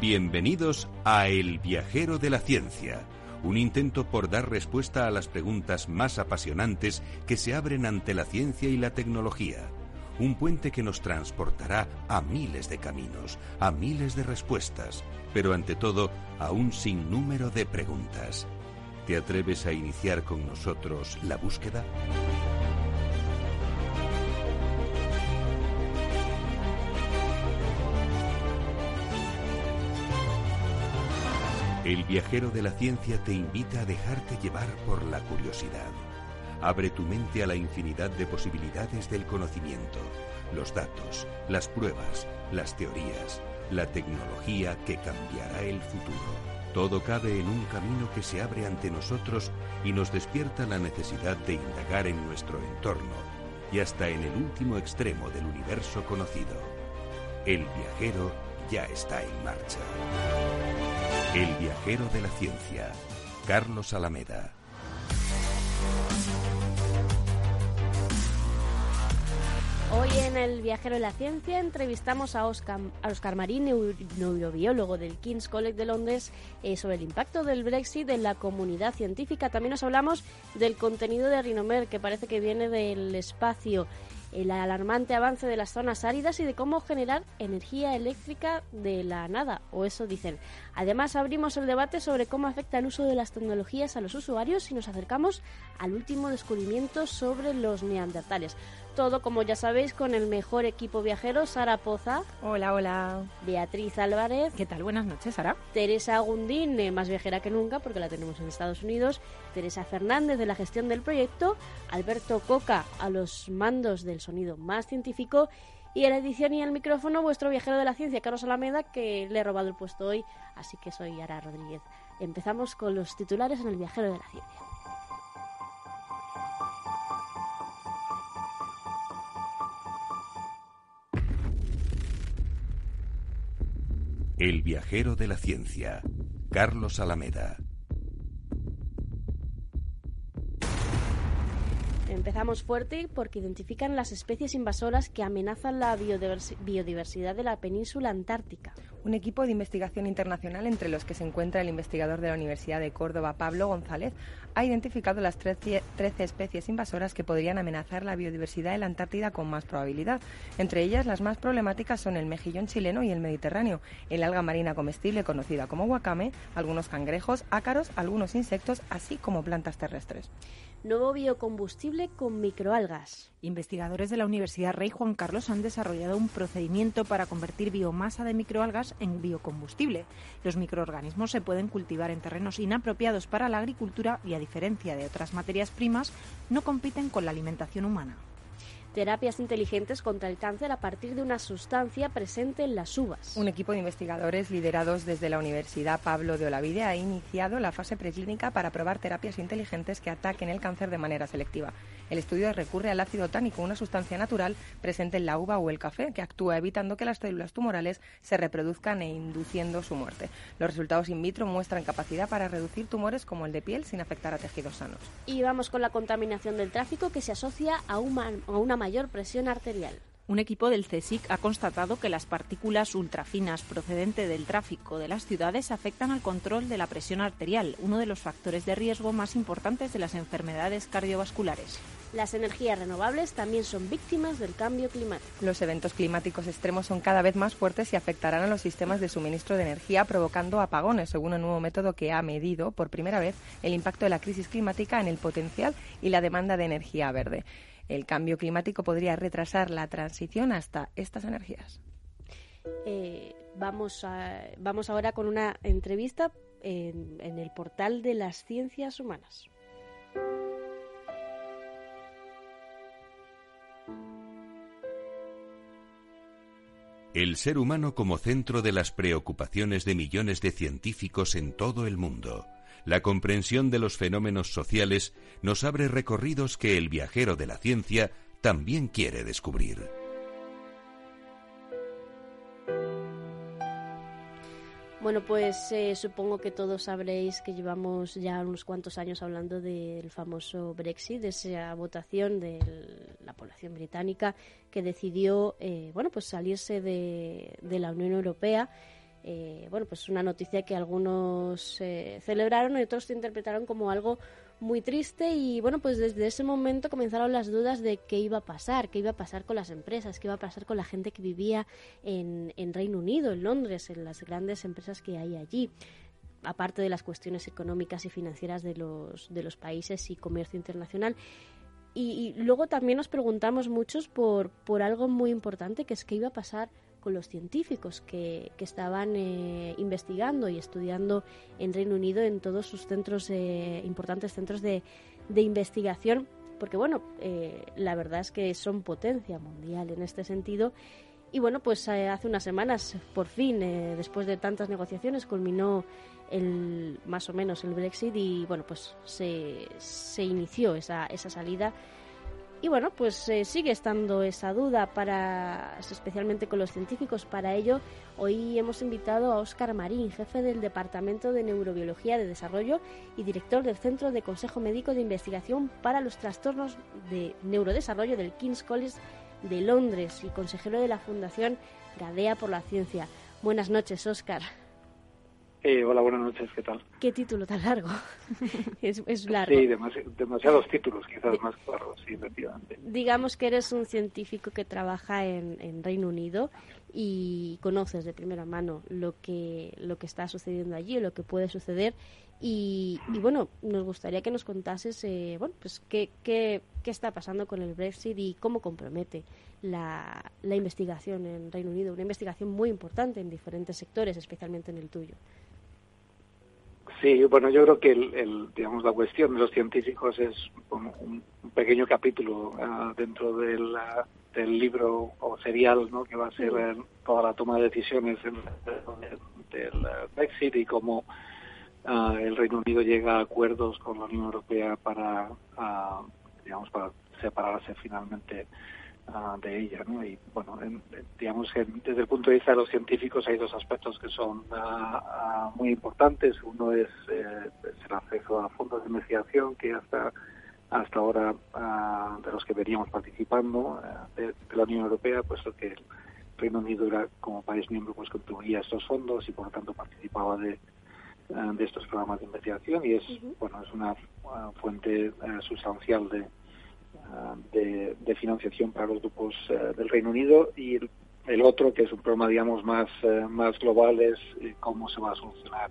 Bienvenidos a El viajero de la ciencia, un intento por dar respuesta a las preguntas más apasionantes que se abren ante la ciencia y la tecnología. Un puente que nos transportará a miles de caminos, a miles de respuestas, pero ante todo a un sinnúmero de preguntas. ¿Te atreves a iniciar con nosotros la búsqueda? El viajero de la ciencia te invita a dejarte llevar por la curiosidad. Abre tu mente a la infinidad de posibilidades del conocimiento, los datos, las pruebas, las teorías, la tecnología que cambiará el futuro. Todo cabe en un camino que se abre ante nosotros y nos despierta la necesidad de indagar en nuestro entorno y hasta en el último extremo del universo conocido. El viajero ya está en marcha. El viajero de la ciencia, Carlos Alameda. Hoy en El Viajero de la Ciencia entrevistamos a Oscar, a Oscar Marín, neurobiólogo del King's College de Londres, eh, sobre el impacto del Brexit en la comunidad científica. También nos hablamos del contenido de Rinomer, que parece que viene del espacio el alarmante avance de las zonas áridas y de cómo generar energía eléctrica de la nada, o eso dicen. Además, abrimos el debate sobre cómo afecta el uso de las tecnologías a los usuarios y nos acercamos al último descubrimiento sobre los neandertales. Todo, como ya sabéis, con el mejor equipo viajero, Sara Poza. Hola, hola. Beatriz Álvarez. ¿Qué tal? Buenas noches, Sara. Teresa Gundín, eh, más viajera que nunca, porque la tenemos en Estados Unidos. Teresa Fernández, de la gestión del proyecto. Alberto Coca, a los mandos del sonido más científico. Y en la edición y el micrófono, vuestro viajero de la ciencia, Carlos Alameda, que le he robado el puesto hoy, así que soy Ara Rodríguez. Empezamos con los titulares en el viajero de la ciencia. El viajero de la ciencia, Carlos Alameda. Empezamos fuerte porque identifican las especies invasoras que amenazan la biodiversidad de la península antártica. Un equipo de investigación internacional, entre los que se encuentra el investigador de la Universidad de Córdoba, Pablo González, ha identificado las 13, especies invasoras que podrían amenazar la biodiversidad de la Antártida con más probabilidad. Entre ellas, las más problemáticas son el mejillón chileno y el mediterráneo, el alga marina comestible conocida como wakame, algunos cangrejos, ácaros, algunos insectos, así como plantas terrestres nuevo biocombustible con microalgas. Investigadores de la Universidad Rey Juan Carlos han desarrollado un procedimiento para convertir biomasa de microalgas en biocombustible. Los microorganismos se pueden cultivar en terrenos inapropiados para la agricultura y, a diferencia de otras materias primas, no compiten con la alimentación humana terapias inteligentes contra el cáncer a partir de una sustancia presente en las uvas. Un equipo de investigadores liderados desde la Universidad Pablo de Olavide ha iniciado la fase preclínica para probar terapias inteligentes que ataquen el cáncer de manera selectiva. El estudio recurre al ácido tánico, una sustancia natural presente en la uva o el café que actúa evitando que las células tumorales se reproduzcan e induciendo su muerte. Los resultados in vitro muestran capacidad para reducir tumores como el de piel sin afectar a tejidos sanos. Y vamos con la contaminación del tráfico que se asocia a una, a una mayor presión arterial. Un equipo del CSIC ha constatado que las partículas ultrafinas procedentes del tráfico de las ciudades afectan al control de la presión arterial, uno de los factores de riesgo más importantes de las enfermedades cardiovasculares. Las energías renovables también son víctimas del cambio climático. Los eventos climáticos extremos son cada vez más fuertes y afectarán a los sistemas de suministro de energía, provocando apagones, según un nuevo método que ha medido por primera vez el impacto de la crisis climática en el potencial y la demanda de energía verde el cambio climático podría retrasar la transición hasta estas energías. Eh, vamos, vamos ahora con una entrevista en, en el portal de las ciencias humanas. El ser humano como centro de las preocupaciones de millones de científicos en todo el mundo la comprensión de los fenómenos sociales nos abre recorridos que el viajero de la ciencia también quiere descubrir. Bueno, pues eh, supongo que todos sabréis que llevamos ya unos cuantos años hablando del famoso Brexit, de esa votación de la población británica que decidió, eh, bueno, pues salirse de, de la Unión Europea eh, bueno, pues una noticia que algunos eh, celebraron y otros interpretaron como algo muy triste y bueno, pues desde ese momento comenzaron las dudas de qué iba a pasar, qué iba a pasar con las empresas, qué iba a pasar con la gente que vivía en, en Reino Unido, en Londres, en las grandes empresas que hay allí aparte de las cuestiones económicas y financieras de los, de los países y comercio internacional. Y, luego también nos preguntamos muchos por, por algo muy importante, que es qué iba a pasar con los científicos que, que estaban eh, investigando y estudiando en Reino Unido en todos sus centros, eh, importantes centros de, de, investigación, porque bueno, eh, la verdad es que son potencia mundial en este sentido. Y bueno, pues hace unas semanas, por fin, después de tantas negociaciones, culminó el, más o menos el Brexit y bueno, pues se, se inició esa, esa salida. Y bueno, pues eh, sigue estando esa duda para, especialmente con los científicos. Para ello, hoy hemos invitado a Óscar Marín, jefe del Departamento de Neurobiología de Desarrollo y director del Centro de Consejo Médico de Investigación para los Trastornos de Neurodesarrollo del King's College de Londres y consejero de la Fundación Gadea por la Ciencia. Buenas noches, Óscar. Eh, hola, buenas noches, ¿qué tal? ¿Qué título tan largo? es, largo. Sí, demasiados títulos, quizás más claros, sí, efectivamente. Digamos que eres un científico que trabaja en, Reino Unido y conoces de primera mano lo que, lo que está sucediendo allí, lo que puede suceder. Y, bueno, nos gustaría que nos contases eh, bueno, pues qué, qué, qué está pasando con el Brexit y cómo compromete la, la investigación en Reino Unido, una investigación muy importante en diferentes sectores, especialmente en el tuyo. Sí, bueno, yo creo que el, digamos la cuestión de los científicos es un, pequeño capítulo ah, dentro del, del libro o serial, ¿no? Que va a ser toda la toma de decisiones del, Brexit y cómo ah, el Reino Unido llega a acuerdos con la Unión Europea para, ah, digamos, para separarse finalmente de ella. ¿no? Y bueno, digamos que desde el punto de vista de los científicos hay dos aspectos que son muy importantes. Uno es, eh, el acceso a fondos de investigación que hasta hasta ahora de los que veníamos participando de, la Unión Europea, puesto que el Reino Unido era como país miembro pues contribuía a estos fondos y por lo tanto participaba de, de estos programas de investigación y es bueno es una fuente eh, sustancial de, de, financiación para los grupos eh, del Reino Unido y el, otro, que es un problema, digamos, más, eh, más global, es eh, cómo se va a solucionar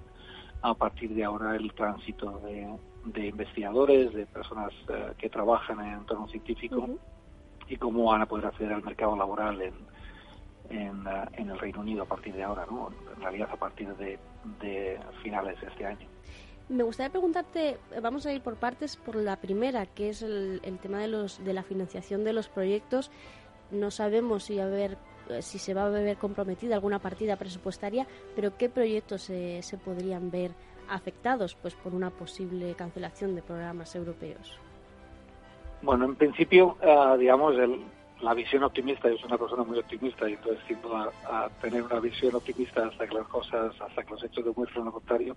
a partir de ahora el tránsito de, investigadores, de personas que trabajan en entorno científico y cómo van a poder acceder al mercado laboral en, en, el Reino Unido a partir de ahora, ¿no? en realidad a partir de, de finales de este año. Me gustaría preguntarte, vamos a ir por partes, por la primera, que es el, tema de, los, de la financiación de los proyectos. No sabemos si, a ver, si se va a ver comprometida alguna partida presupuestaria, pero ¿qué proyectos se, se podrían ver afectados pues, por una posible cancelación de programas europeos? Bueno, en principio, ah, digamos, la visión optimista, yo soy una persona muy optimista y entonces tiendo a, tener una visión optimista hasta que las cosas, hasta que los hechos demuestren lo contrario.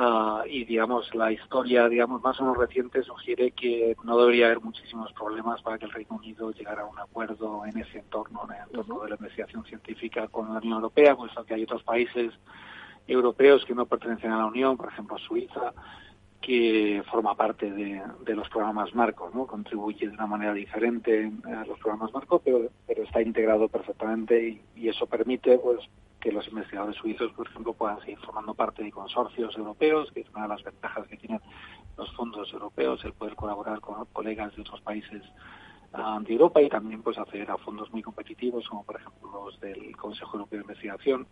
Ah, y digamos la historia digamos más o menos reciente sugiere que no debería haber muchísimos problemas para que el Reino Unido llegara a un acuerdo en ese entorno, en el entorno de la investigación científica con la Unión Europea, puesto que hay otros países europeos que no pertenecen a la Unión, por ejemplo Suiza, que forma parte de, los programas Marco, ¿no? Contribuye de una manera diferente a los programas Marco, pero, pero está integrado perfectamente y, y eso permite, pues, que los investigadores suizos, por ejemplo, puedan seguir formando parte de consorcios europeos, que es una de las ventajas que tienen los fondos europeos, el poder colaborar con colegas de otros países ah, de Europa y también pues acceder a fondos muy competitivos, como por ejemplo los del Consejo Europeo de Investigación.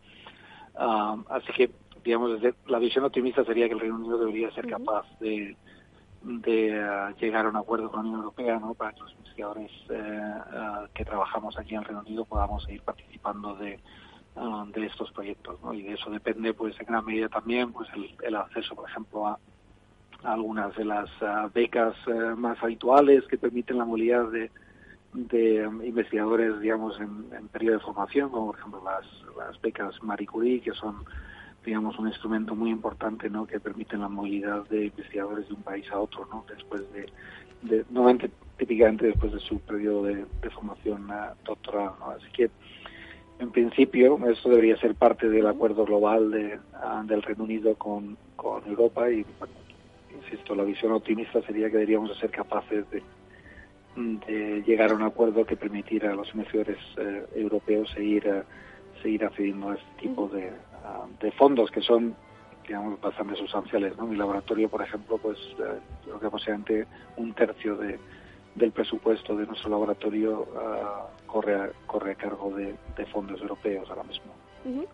Ah, así que, digamos, desde la visión optimista sería que el Reino Unido debería ser capaz de, de ah, llegar a un acuerdo con la Unión Europea, ¿no? Para que los investigadores eh, que trabajamos aquí en el Reino Unido podamos seguir participando de Ah, de estos proyectos ¿no? y de eso depende pues en gran medida también pues el, acceso por ejemplo a, algunas de las ah, becas eh, más habituales que permiten la movilidad de, de um, investigadores digamos en, periodo de formación como por ejemplo las, las becas Marie Curie que son digamos un instrumento muy importante no que permiten la movilidad de investigadores de un país a otro no después de, de normalmente típicamente después de su periodo de, formación uh, doctoral ¿no? así que en principio, esto debería ser parte del acuerdo global de, ah, del Reino Unido con, con Europa y, insisto, la visión optimista sería que deberíamos ser capaces de, llegar a un acuerdo que permitiera a los investigadores eh, europeos seguir, uh, seguir accediendo a este tipo de, de fondos que son digamos bastante sustanciales ¿no? mi laboratorio por ejemplo pues creo que posiblemente un tercio de, del presupuesto de nuestro laboratorio uh, corre, a, corre a cargo de, de, fondos europeos ahora mismo. Uh -huh.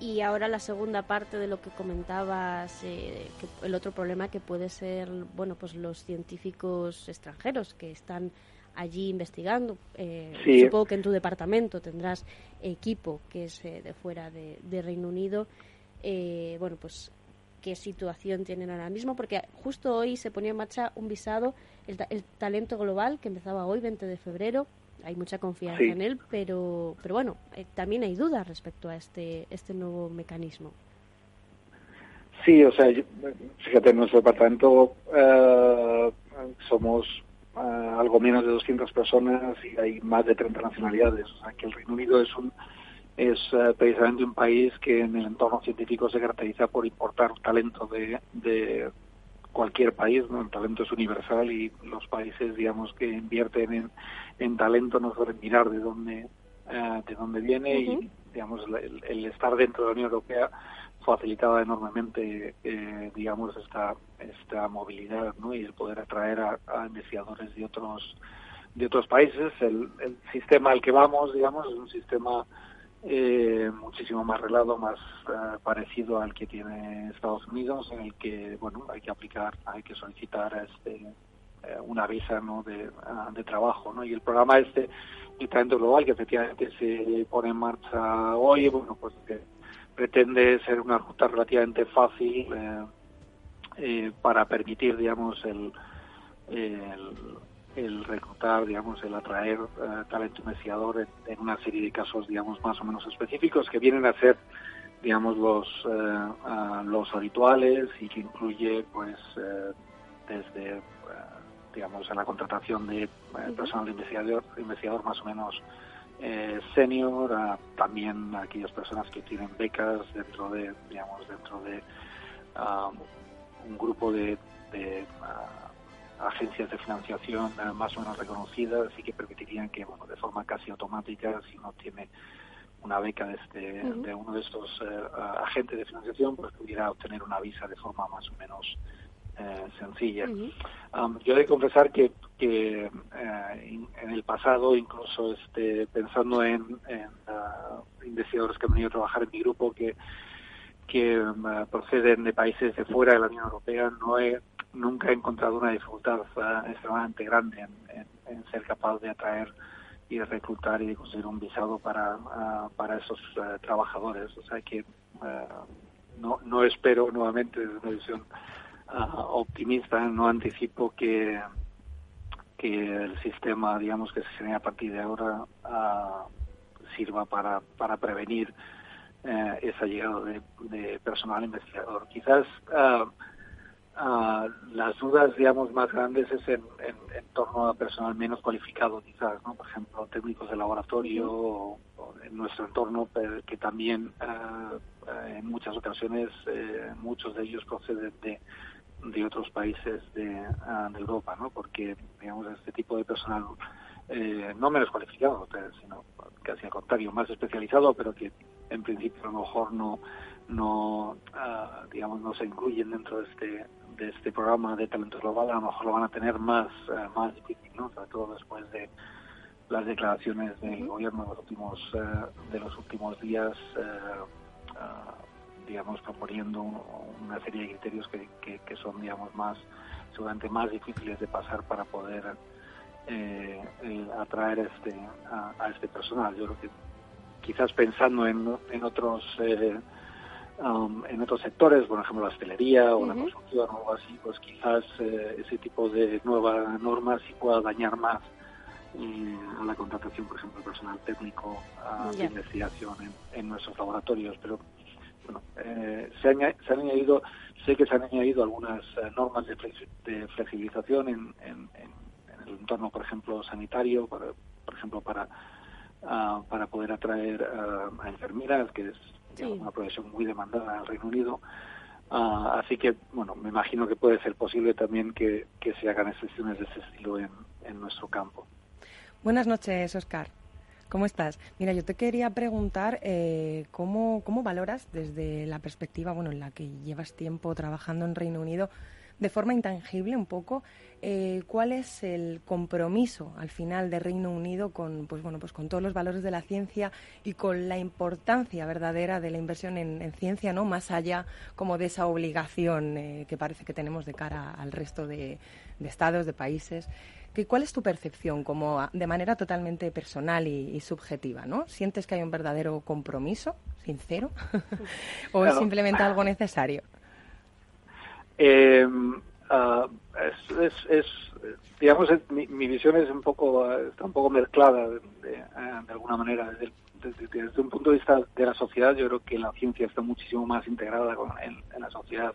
Y ahora la segunda parte de lo que comentabas, eh, que el otro problema que puede ser, bueno, pues los científicos extranjeros que están allí investigando. Eh, sí. Supongo que en tu departamento tendrás equipo que es eh, de fuera de, de Reino Unido. Eh, bueno, pues qué situación tienen ahora mismo, porque justo hoy se ponía en marcha un visado, el, el talento global, que empezaba hoy, 20 de febrero. Hay mucha confianza Sí. en él, pero, pero bueno, eh, también hay dudas respecto a este, este nuevo mecanismo. Sí, o sea, yo- fíjate, en nuestro departamento eh, somos eh, algo menos de 200 personas y hay más de 30 nacionalidades. O sea, que el Reino Unido es un es eh, precisamente un país que en el entorno científico se caracteriza por importar talento de, de cualquier país, ¿no? El talento es universal y los países, digamos, que invierten en, en talento no suelen mirar de dónde eh, de dónde viene y, digamos, el, el estar dentro de la Unión Europea facilitaba enormemente, eh, digamos, esta esta movilidad, ¿no? Y el poder atraer a, a investigadores de otros de otros países. El, el sistema al que vamos, digamos, es un sistema eh, muchísimo más relado, más eh, parecido al que tiene Estados Unidos, en el que, bueno, hay que aplicar, hay que solicitar este eh, una visa, ¿no? De, ah, de trabajo, ¿no? Y el programa este talento global que efectivamente se pone en marcha hoy, bueno, pues que pretende ser una ruta relativamente fácil eh, eh, para permitir, digamos, el, el, el reclutar, digamos, el atraer eh, talento investigador en, en una serie de casos, digamos, más o menos específicos que vienen a ser, digamos, los eh, ah, los habituales y que incluye, pues, eh, desde, digamos, a la contratación de personal de investigador, investigador más o menos eh, senior, a también a aquellas personas que tienen becas dentro de, digamos, dentro de ah, un grupo de, de ah, agencias de financiación eh, más o menos reconocidas y que permitirían que, bueno, de forma casi automática, si uno tiene una beca de, este, de uno de estos eh, agentes de financiación, pues pudiera obtener una visa de forma más o menos eh, sencilla. Ujú. Um, yo he de confesar que, que eh, in- en el pasado, incluso este, pensando en, en ah, investigadores que han venido a trabajar en mi grupo que, que um, proceden de países de fuera de la Unión Europea, no he, nunca he encontrado una dificultad extremadamente grande en, ser capaz de atraer y de reclutar y de conseguir un visado para, ah, para esos ah, trabajadores. O sea que ah, no, no espero nuevamente desde una visión optimista, no anticipo que, que el sistema, digamos, que se genere a partir de ahora ah, sirva para, para prevenir eh, esa llegada de, de personal investigador. Quizás ah, las dudas, digamos, más grandes es en, en- en torno a personal menos cualificado, quizás, ¿no? Por ejemplo, técnicos de laboratorio o, o en nuestro entorno, pero que también ah, en muchas ocasiones eh, muchos de ellos proceden de, de otros países de, ah, de Europa, ¿no? Porque, digamos, este tipo de personal eh, no menos cualificado, sino casi al contrario, más especializado, pero que en principio a lo mejor no, no digamos, no se incluyen dentro de este de este programa de talento global, a lo mejor lo van a tener más, eh, más difícil, ¿no? Sobre todo después de las declaraciones del gobierno de los últimos eh, de los últimos días ah, digamos proponiendo un- una serie de criterios que, que, que son digamos más seguramente más difíciles de pasar para poder eh, eh, atraer este a, a este personal yo creo que quizás pensando en, en otros eh, um, en otros sectores, por ejemplo la hostelería o la construcción o algo así, pues quizás eh, ese tipo de nueva norma sí pueda dañar más eh, a la contratación, por ejemplo, de personal técnico ah, Ya. de investigación en, en nuestros laboratorios, pero bueno, eh, se, han, se han añadido, sé que se han añadido algunas eh, normas de, flexi- de flexibilización en, en, en- el entorno, por ejemplo, sanitario, por, por ejemplo, para para poder atraer a enfermeras, que es una profesión muy demandada en el Reino Unido. así que, bueno, me imagino que puede ser posible también que, se hagan excepciones de ese estilo en, en nuestro campo. Buenas noches, Oscar. ¿Cómo estás? Mira, yo te quería preguntar eh, ¿cómo, cómo valoras desde la perspectiva bueno, en la que llevas tiempo trabajando en Reino Unido de forma intangible un poco eh, cuál es el compromiso al final de Reino Unido con pues bueno pues con todos los valores de la ciencia y con la importancia verdadera de la inversión en, ciencia no más allá como de esa obligación eh, que parece que tenemos de cara al resto de, de estados de países ¿Cuál es tu percepción como de manera totalmente personal y, subjetiva? ¿no? ¿Sientes que hay un verdadero compromiso, sincero, o es simplemente algo necesario? Eh, ah, es, digamos, mi, visión es un poco, está un poco mezclada de, alguna manera. Desde, un punto de vista de la sociedad, yo creo que la ciencia está muchísimo más integrada con, en, la sociedad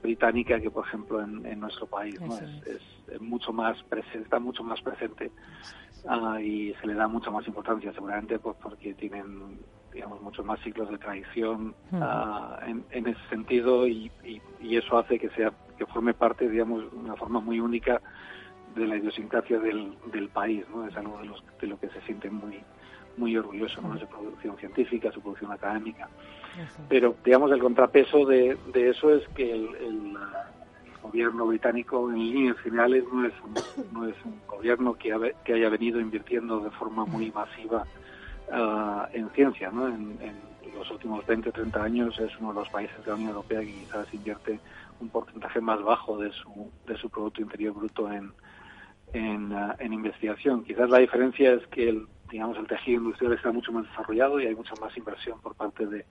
británica que, por ejemplo, en, nuestro país. Es, mucho más presente, está mucho más presente ah, y se le da mucha más importancia, seguramente, pues porque tienen digamos muchos más ciclos de tradición ah, en, ese sentido y, eso hace que sea que forme parte, digamos, de una forma muy única de la idiosincrasia del, del país, ¿no? Es algo de, los, de lo que se siente muy muy orgulloso, ¿no? Su producción científica, su producción académica. Pero, digamos, el contrapeso de, de eso es que el, gobierno británico, en líneas generales, no es un, no es un gobierno que, que haya venido invirtiendo de forma muy masiva ah, en ciencia. ¿no? En, los últimos 20 o 30 años es uno de los países de la Unión Europea que quizás invierte un porcentaje más bajo de su, de su Producto Interior Bruto en, en, ah, en investigación. Quizás la diferencia es que el, digamos, el tejido industrial está mucho más desarrollado y hay mucha más inversión por parte de,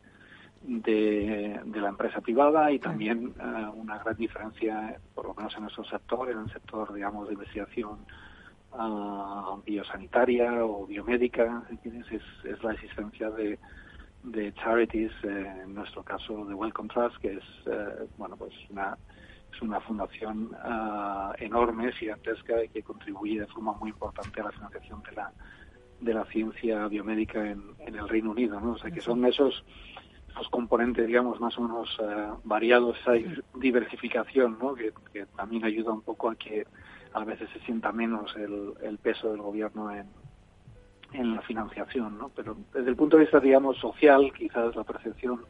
de, la empresa privada y también eh, una gran diferencia, por lo menos en nuestro sector, en el sector, digamos, de investigación uh, biosanitaria o biomédica, es, es la existencia de, de charities, eh, en nuestro caso de Wellcome Trust, que es, eh, bueno, pues una es una fundación enorme, gigantesca y que contribuye de forma muy importante a la financiación de la de la ciencia biomédica en, en el Reino Unido, ¿no? O sea, que son esos los componentes, digamos, más o menos uh, variados, esa diversificación, ¿no? Que, que, también ayuda un poco a que a veces se sienta menos el, el peso del gobierno en, en la financiación, ¿no? Pero desde el punto de vista, digamos, social, quizás la percepción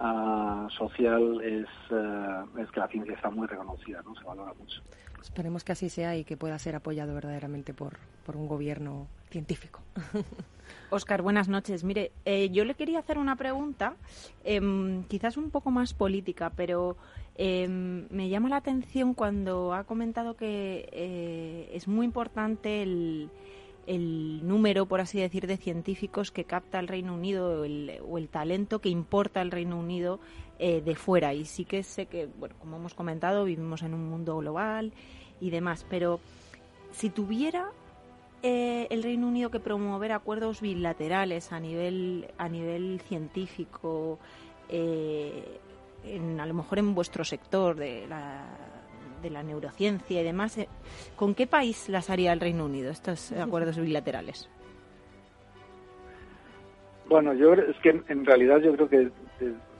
uh, social es, uh, es que la ciencia está muy reconocida, ¿no? Se valora mucho. Esperemos que así sea y que pueda ser apoyado verdaderamente por, por un gobierno científico. Oscar, buenas noches. Mire, eh, yo le quería hacer una pregunta, em, quizás un poco más política, pero em, me llama la atención cuando ha comentado que eh, es muy importante el, número, por así decir, de científicos que capta el Reino Unido o el talento que importa el Reino Unido eh, de fuera. Y sí que sé que, bueno, como hemos comentado, vivimos en un mundo global y demás, pero si tuviera eh, el Reino Unido que promover acuerdos bilaterales a nivel, a nivel científico, eh, en, a lo mejor en vuestro sector de la, de la neurociencia y demás, eh, ¿con qué país las haría el Reino Unido estos acuerdos bilaterales? Bueno, yo es que en realidad yo creo que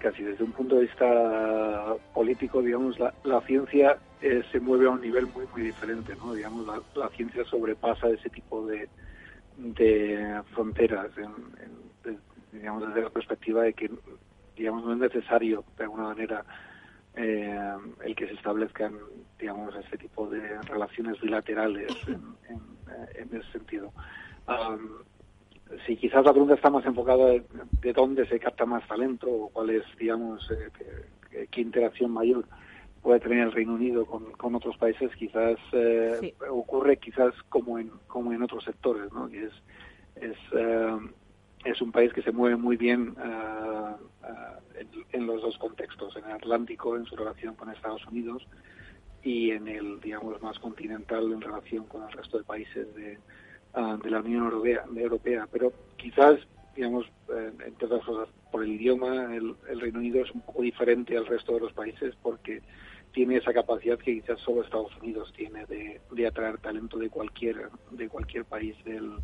casi desde un punto de vista político, digamos, la, la ciencia eh, se mueve a un nivel muy muy diferente, ¿no? Digamos, la, ciencia sobrepasa ese tipo de, de fronteras, digamos, desde la perspectiva de que, digamos, no es necesario de alguna manera eh, el que se establezcan, digamos, este tipo de relaciones bilaterales en, en, ese sentido. si quizás la pregunta está más enfocada de, dónde se capta más talento o cuál es, digamos, eh, qué interacción mayor puede tener el Reino Unido con, otros países quizás eh, ocurre quizás como en como en otros sectores no es es eh, es un país que se mueve muy bien eh, en, los dos contextos en el Atlántico en su relación con Estados Unidos y en el digamos más continental en relación con el resto de países de, de la Unión Europea, Europea. Pero quizás digamos entre otras cosas por el idioma el, el Reino Unido es un poco diferente al resto de los países porque tiene esa capacidad que quizás solo Estados Unidos tiene de, de atraer talento de cualquier de cualquier país del,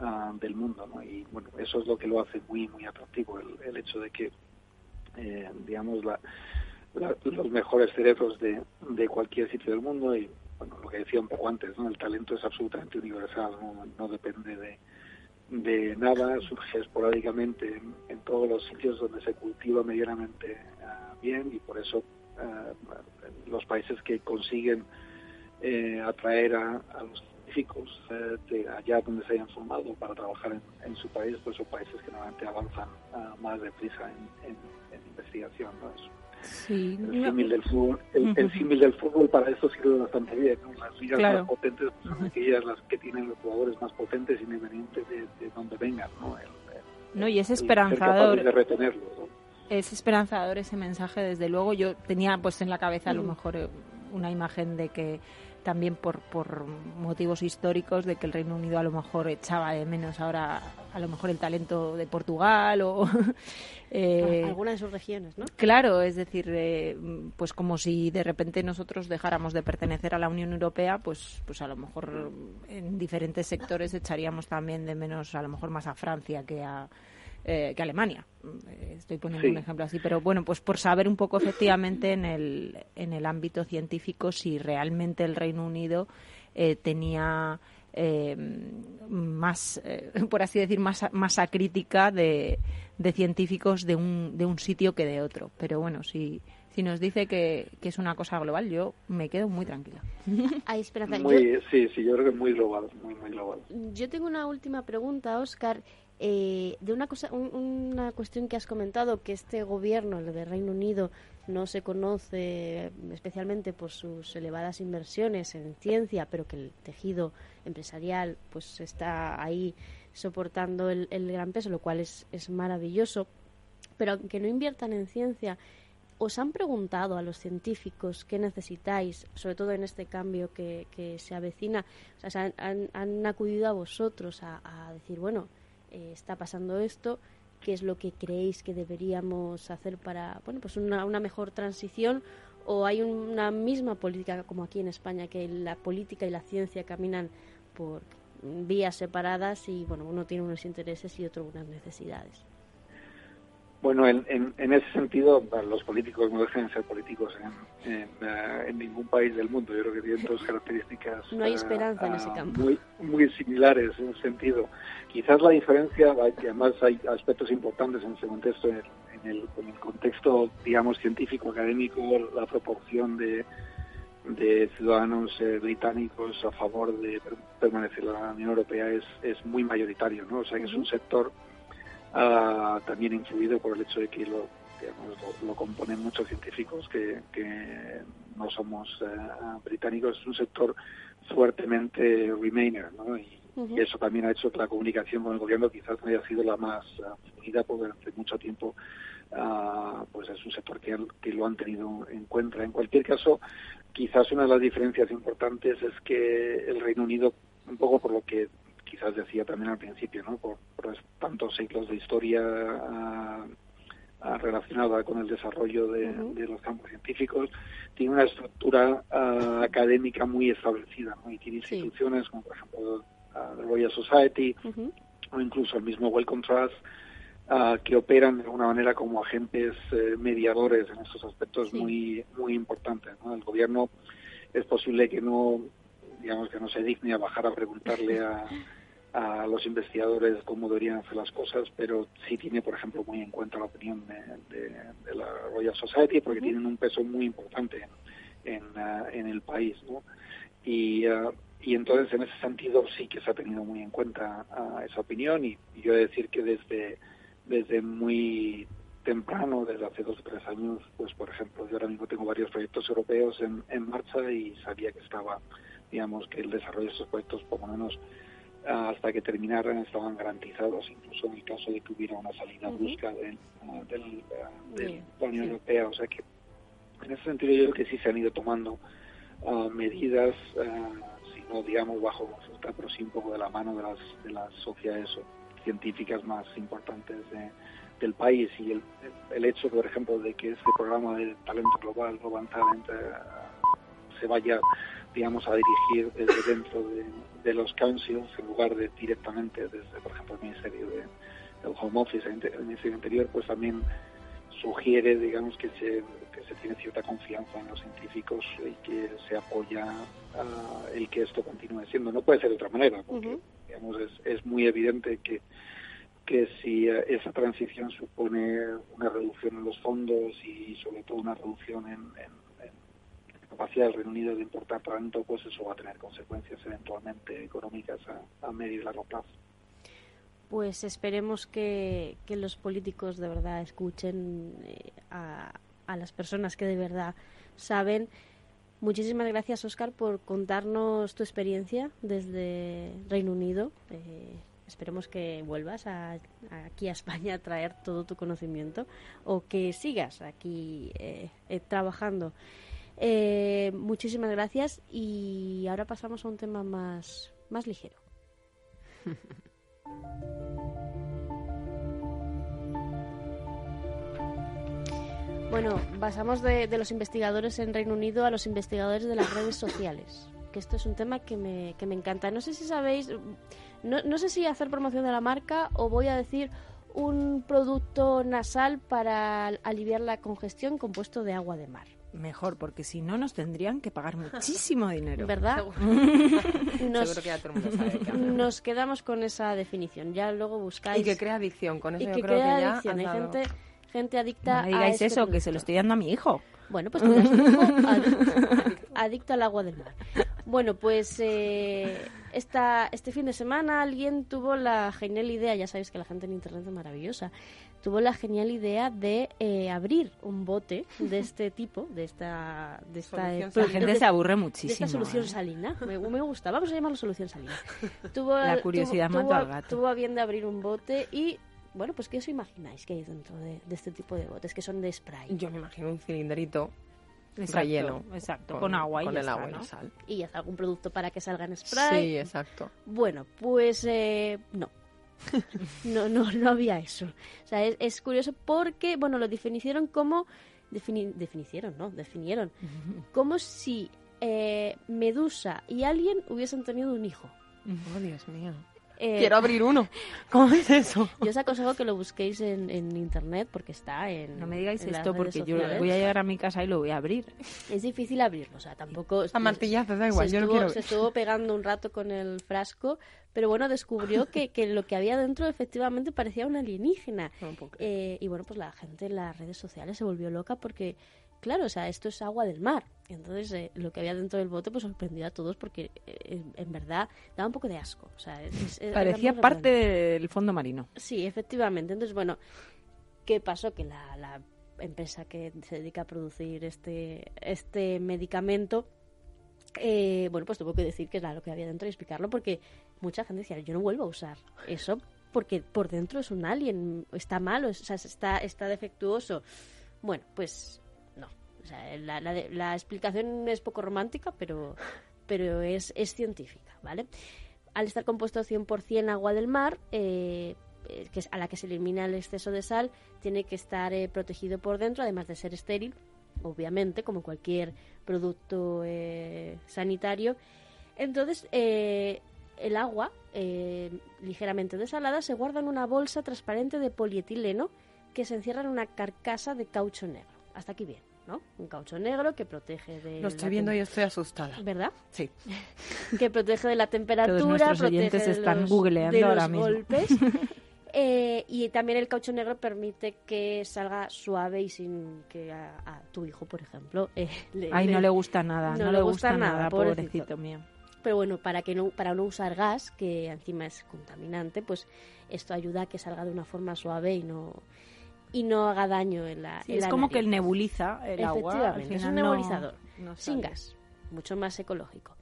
ah, del mundo, ¿no? Y bueno, eso es lo que lo hace muy, muy atractivo, el, hecho de que, eh, digamos, la, los mejores cerebros de, de cualquier sitio del mundo y, bueno, lo que decía un poco antes, ¿no? El talento es absolutamente universal, no, depende de, de nada, surge esporádicamente en, todos los sitios donde se cultiva medianamente ah, bien y por eso ah, los países que consiguen eh, atraer a, los científicos eh, de allá donde se hayan formado para trabajar en, su país, pues son países que normalmente avanzan uh, más deprisa en, investigación. ¿no? Sí, el símil del fútbol, el, del fútbol para eso sirve bastante bien. Las ligas más potentes son aquellas las que tienen los jugadores más potentes independientemente de, de donde vengan. ¿no? no y es esperanzador. De retenerlos, Es esperanzador ese mensaje, desde luego. Yo tenía pues en la cabeza a lo mejor eh, una imagen de que también por, por motivos históricos de que el Reino Unido a lo mejor echaba de menos ahora a lo mejor el talento de Portugal o eh, alguna de sus regiones, ¿no? Claro, es decir, eh, pues como si de repente nosotros dejáramos de pertenecer a la Unión Europea, pues pues a lo mejor en diferentes sectores echaríamos también de menos a lo mejor más a Francia que a eh, que Alemania. Eh, estoy poniendo un ejemplo así, pero bueno, pues por saber un poco efectivamente en el, en el ámbito científico si realmente el Reino Unido eh, tenía más, por así decir, más masa crítica de, de científicos de un, de un sitio que de otro. Pero bueno, si, si nos dice que, que, es una cosa global, yo me quedo muy tranquila. Hay esperanza. Muy, sí, sí, yo creo que es muy global, muy, muy global. Yo tengo una última pregunta, Oscar. Eh, de una, cosa, una cuestión que has comentado, que este gobierno, el de Reino Unido, no se conoce especialmente por sus elevadas inversiones en ciencia, pero que el tejido empresarial pues está ahí soportando el, gran peso, lo cual es, es maravilloso. Pero aunque no inviertan en ciencia, ¿os han preguntado a los científicos qué necesitáis, sobre todo en este cambio que, se avecina? O sea, han, han, acudido a vosotros a decir, bueno, eh, está pasando esto, qué es lo que creéis que deberíamos hacer para bueno pues una, una mejor transición o hay una misma política como aquí en España que la política y la ciencia caminan por vías separadas y bueno uno tiene unos intereses y otro unas necesidades bueno, en, en, ese sentido, los políticos no dejan de ser políticos en, en, eh, ningún país del mundo. Yo creo que tienen dos características no hay esperanza en ese ah, campo. Muy, muy similares en ese sentido. Quizás la diferencia, que además hay aspectos importantes en ese contexto, en el, en el, contexto, digamos, científico, académico, la proporción de, de ciudadanos eh, británicos a favor de permanecer en la Unión Europea es, es muy mayoritario, ¿no? O sea que es un sector uh, también influido por el hecho de que lo, lo, componen muchos científicos que, que no somos uh, británicos. Es un sector fuertemente Remainer, ¿no? Y, eso también ha hecho que la comunicación con el gobierno quizás no haya sido la más fluida porque durante mucho tiempo uh, pues es un sector que, que lo han tenido en cuenta. En cualquier caso, quizás una de las diferencias importantes es que el Reino Unido, un poco por lo que quizás decía también al principio, ¿no? por, tantos siglos de historia ah, ah, relacionada con el desarrollo de, los campos científicos, tiene una estructura ah, académica muy establecida ¿no? y tiene instituciones como por ejemplo la Royal Society o incluso el mismo Wellcome Trust que operan de alguna manera como agentes eh, mediadores en estos aspectos muy muy importantes. ¿no? El gobierno es posible que no digamos que no se digne a bajar a preguntarle a a los investigadores cómo deberían hacer las cosas, pero sí tiene, por ejemplo, muy en cuenta la opinión de, la Royal Society porque tienen un peso muy importante en, en, uh, el país, ¿no? Y, uh, y entonces, en ese sentido, sí que se ha tenido muy en cuenta uh, esa opinión y, yo he de decir que desde, desde muy temprano, desde hace dos o tres años, pues, por ejemplo, yo ahora mismo tengo varios proyectos europeos en, en marcha y sabía que estaba, digamos, que el desarrollo de estos proyectos, por lo menos, hasta que terminaran estaban garantizados, incluso en el caso de que hubiera una salida brusca de, la Unión Europea. O sea que en ese sentido yo creo que sí se han ido tomando ah, medidas, uh, si no digamos bajo consulta, pero sí un poco de la mano de las, de las sociedades científicas más importantes del país. Y el, el, hecho, por ejemplo, de que este programa de talento global, Global Talent, uh, se vaya digamos, a dirigir desde dentro de, de los councils en lugar de directamente desde, por ejemplo, el Ministerio de, del Home Office, el Ministerio Interior, pues también sugiere, digamos, que se, que se tiene cierta confianza en los científicos y que se apoya a el que esto continúe siendo. No puede ser de otra manera, porque, digamos, es, es muy evidente que que si eh, esa transición supone una reducción en los fondos y sobre todo una reducción en capacidad del Reino Unido de importar talento, pues eso va a tener consecuencias eventualmente económicas a, a medio y largo plazo. Pues esperemos que, que los políticos de verdad escuchen eh, a, las personas que de verdad saben. Muchísimas gracias, Oscar, por contarnos tu experiencia desde Reino Unido. Eh, esperemos que vuelvas a, aquí a España a traer todo tu conocimiento o que sigas aquí eh, eh, trabajando. Eh, muchísimas gracias y ahora pasamos a un tema más, más ligero. Bueno, pasamos de, de, los investigadores en Reino Unido a los investigadores de las redes sociales, que esto es un tema que me, que me encanta. No sé si sabéis, no, no sé si hacer promoción de la marca o voy a decir un producto nasal para aliviar la congestión compuesto de agua de mar. Mejor, porque si no nos tendrían que pagar muchísimo dinero. ¿Verdad? nos, Seguro que ya todo el mundo sabe que nos quedamos con esa definición. Ya luego buscáis. Y que crea adicción, con eso y yo que creo crea que ya. adicción. Hay dado- gente, gente adicta No me digáis a este eso, que producto. se lo estoy dando a mi hijo. Bueno, pues tendrás un hijo adicto, adicto al agua del mar. Bueno, pues eh, esta, este fin de semana alguien tuvo la genial idea, ya sabéis que la gente en Internet es maravillosa, tuvo la genial idea de eh, abrir un bote de este tipo, de esta... De esta eh, La gente de- se aburre de muchísimo. esta solución ¿eh? salina. Me, me gusta. Vamos a llamarlo solución salina. Tuvo, La curiosidad tuvo, mató tuvo- al gato. tuvo a bien de abrir un bote y, bueno, pues ¿qué os imagináis que hay dentro de, de este tipo de botes? Que son de spray. Yo me imagino un cilindrito Exacto, relleno. Exacto, con, agua y con ya el está, agua y sal. Y haz algún producto para que salga en spray. Sí, exacto. Bueno, pues eh, no. no, no, no había eso. O sea, es, es curioso porque, bueno, lo definieron como... Defini, definieron, ¿no? Definieron. Como si eh, Medusa y Alien hubiesen tenido un hijo. Oh, Dios mío. Eh, Quiero abrir uno. ¿Cómo es eso? Yo os aconsejo que lo busquéis en, en internet porque está en. No me digáis esto porque yo voy a llegar a mi casa y lo voy a abrir. Es difícil abrirlo, o sea, tampoco. A martillazo, da igual, se yo estuvo, quiero Se estuvo pegando un rato con el frasco, pero bueno, descubrió que, que lo que había dentro efectivamente parecía un alienígena. No creer. Eh, y bueno, pues la gente en las redes sociales se volvió loca porque, claro, o sea, esto es agua del mar. Entonces, eh, lo que había dentro del bote pues sorprendió a todos porque eh, en, verdad daba un poco de asco. O sea, es- es- era Parecía parte del fondo marino. Sí, efectivamente. Entonces, bueno, ¿qué pasó? Que la, la empresa que se dedica a producir este, este medicamento, eh, bueno, pues tuvo que decir que era lo que había dentro y explicarlo porque mucha gente decía, yo no vuelvo a usar eso porque por dentro es un alien, está malo, o sea, está, está defectuoso. Bueno, pues. Sea, la, explicación es poco romántica, pero, pero es, científica, ¿vale? Al estar compuesto 100% agua del mar, eh, eh, que es a la que se elimina el exceso de sal, tiene que estar eh, protegido por dentro, además de ser estéril, obviamente, como cualquier producto eh, sanitario. Entonces, el agua, ligeramente desalada, se guarda en una bolsa transparente de polietileno que se encierra en una carcasa de caucho negro. Hasta aquí bien, ¿no? Un caucho negro que protege de... Lo estoy viendo y estoy asustada. ¿Verdad? Sí. que protege de la temperatura, nuestros protege de están los, googleando de los ahora mismo. Eh, y también el caucho negro permite que salga suave y sin que a, a tu hijo, por ejemplo, eh, le- Ay, le- no le gusta nada, no no, le gusta gusta, nada, nada, pobrecito. pobrecito mío. Pero bueno, para que no para no usar gas, que encima es contaminante, pues esto ayuda a que salga de una forma suave y no y no haga daño en la Sí, en es la como que el nebuliza el agua. al es un nebulizador, no sin gas, mucho más ecológico.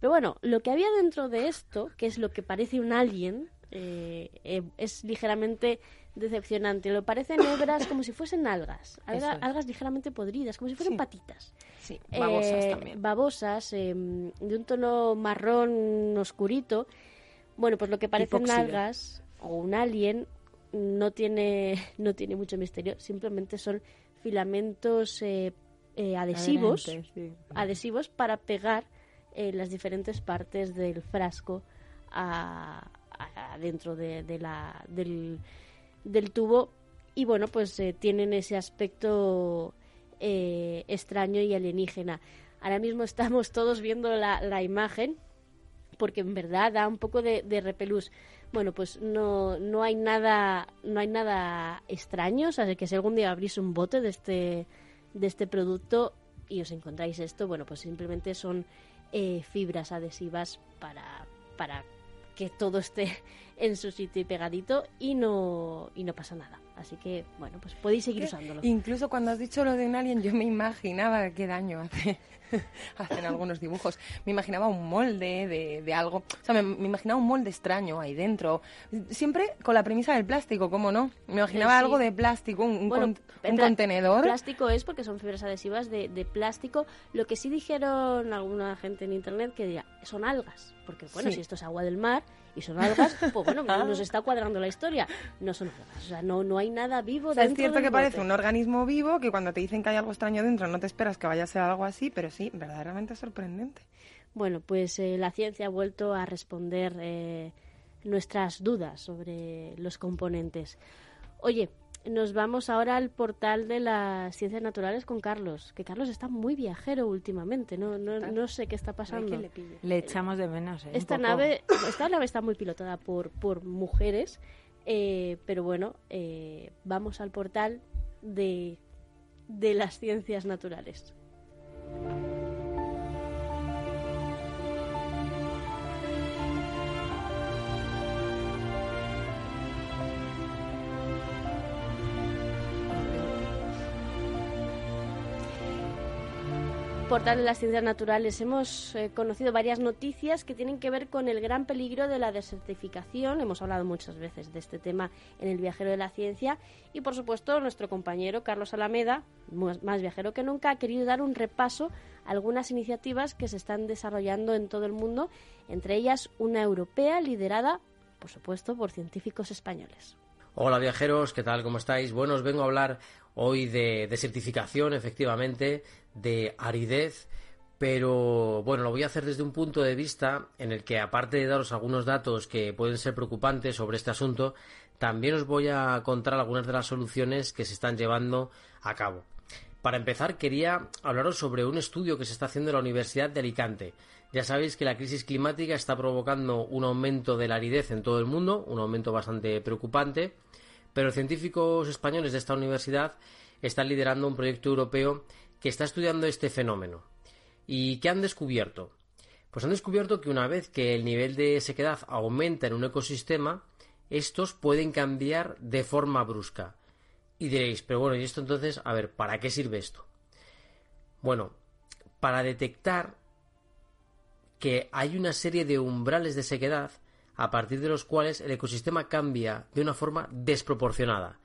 Pero bueno, lo que había dentro de esto, que es lo que parece un alien, eh, eh, es ligeramente decepcionante. Lo parecen hebras como si fuesen algas, alga- Eso es. algas ligeramente podridas, como si fueran Sí. patitas. Sí, babosas Eh, también. babosas, eh, de un tono marrón oscurito. Bueno, pues lo que parecen óxido. algas o un alien no tiene, no tiene mucho misterio, simplemente son filamentos eh, eh, adhesivos, sí. adhesivos para pegar eh, las diferentes partes del frasco dentro de, la, del, del, tubo y bueno, pues tienen ese aspecto eh, extraño y alienígena. Ahora mismo estamos todos viendo la, la imagen porque en verdad da un poco de, de repelús bueno, pues no, no hay nada, no hay nada extraño, o sea, que si algún día abrís un bote de este, de este producto y os encontráis esto, bueno, pues simplemente son eh, fibras adhesivas para, para que todo esté en su sitio y pegadito y no, y no pasa nada. Así que, bueno, pues podéis seguir usándolo. Incluso cuando has dicho lo de un alien, yo me imaginaba qué daño hace hacen algunos dibujos. Me imaginaba un molde de, algo, o sea, me, imaginaba un molde extraño ahí dentro. Siempre con la premisa del plástico, ¿cómo no? Me imaginaba algo de plástico, un, un, contenedor. Plástico es porque son fibras adhesivas de, plástico. Lo que sí dijeron alguna gente en internet que diría, son algas, porque bueno, si esto es agua del mar y son algas, pues bueno, nos está cuadrando la historia. No son algas, o sea, no, no hay nada vivo dentro Es cierto que parece un organismo vivo, que cuando te dicen que hay algo extraño dentro no te esperas que vaya a ser algo así, pero sí, verdaderamente sorprendente. Bueno, pues eh, la ciencia ha vuelto a responder eh, nuestras dudas sobre los componentes. Oye, nos vamos ahora al portal de las ciencias naturales con Carlos, que Carlos está muy viajero últimamente, no, no, no sé qué está pasando. Le, echamos de menos. ¿eh? Esta, nave, esta nave está muy pilotada por, por mujeres, eh, pero bueno, eh, vamos al portal de, de las ciencias naturales. Portal de las ciencias naturales hemos eh, conocido varias noticias que tienen que ver con el gran peligro de la desertificación. Hemos hablado muchas veces de este tema en el viajero de la ciencia y por supuesto nuestro compañero Carlos Alameda, más viajero que nunca, ha querido dar un repaso a algunas iniciativas que se están desarrollando en todo el mundo, entre ellas una europea liderada, por supuesto, por científicos españoles. Hola viajeros, ¿qué tal? ¿Cómo estáis? Bueno, os vengo a hablar hoy de desertificación, efectivamente, de aridez, pero bueno, lo voy a hacer desde un punto de vista en el que, aparte de daros algunos datos que pueden ser preocupantes sobre este asunto, también os voy a contar algunas de las soluciones que se están llevando a cabo. Para empezar, quería hablaros sobre un estudio que se está haciendo en la Universidad de Alicante. Ya sabéis que la crisis climática está provocando un aumento de la aridez en todo el mundo, un aumento bastante preocupante, pero científicos españoles de esta universidad están liderando un proyecto europeo que está estudiando este fenómeno. ¿Y qué han descubierto? Pues han descubierto que una vez que el nivel de sequedad aumenta en un ecosistema, estos pueden cambiar de forma brusca. Y diréis, pero bueno, ¿y esto entonces? A ver, ¿para qué sirve esto? Bueno, para detectar que hay una serie de umbrales de sequedad a partir de los cuales el ecosistema cambia de una forma desproporcionada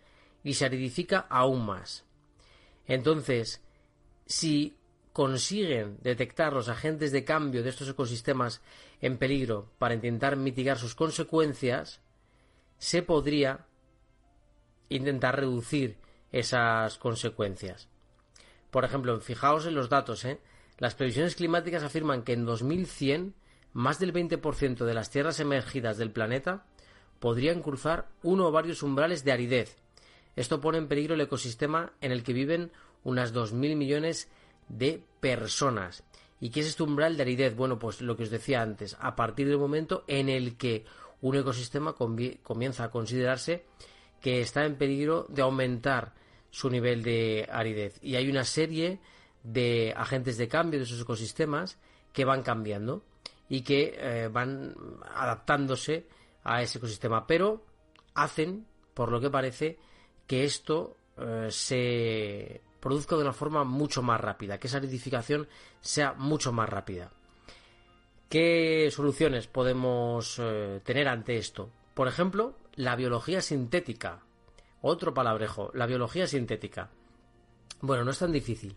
y se aridifica aún más. Entonces, si consiguen detectar los agentes de cambio de estos ecosistemas en peligro para intentar mitigar sus consecuencias, se podría intentar reducir esas consecuencias. Por ejemplo, fijaos en los datos, ¿eh? Las previsiones climáticas afirman que en 2100 más del 20% de las tierras emergidas del planeta podrían cruzar uno o varios umbrales de aridez. Esto pone en peligro el ecosistema en el que viven unas 2.000 millones de personas. ¿Y qué es este umbral de aridez? Bueno, pues lo que os decía antes, a partir del momento en el que un ecosistema comienza a considerarse que está en peligro de aumentar su nivel de aridez. Y hay una serie de agentes de cambio de esos ecosistemas que van cambiando y que eh, van adaptándose a ese ecosistema, pero hacen, por lo que parece, que esto eh, se produzca de una forma mucho más rápida, que esa edificación sea mucho más rápida. ¿Qué soluciones podemos eh, tener ante esto? Por ejemplo, la biología sintética. Otro palabrejo, la biología sintética. Bueno, no es tan difícil.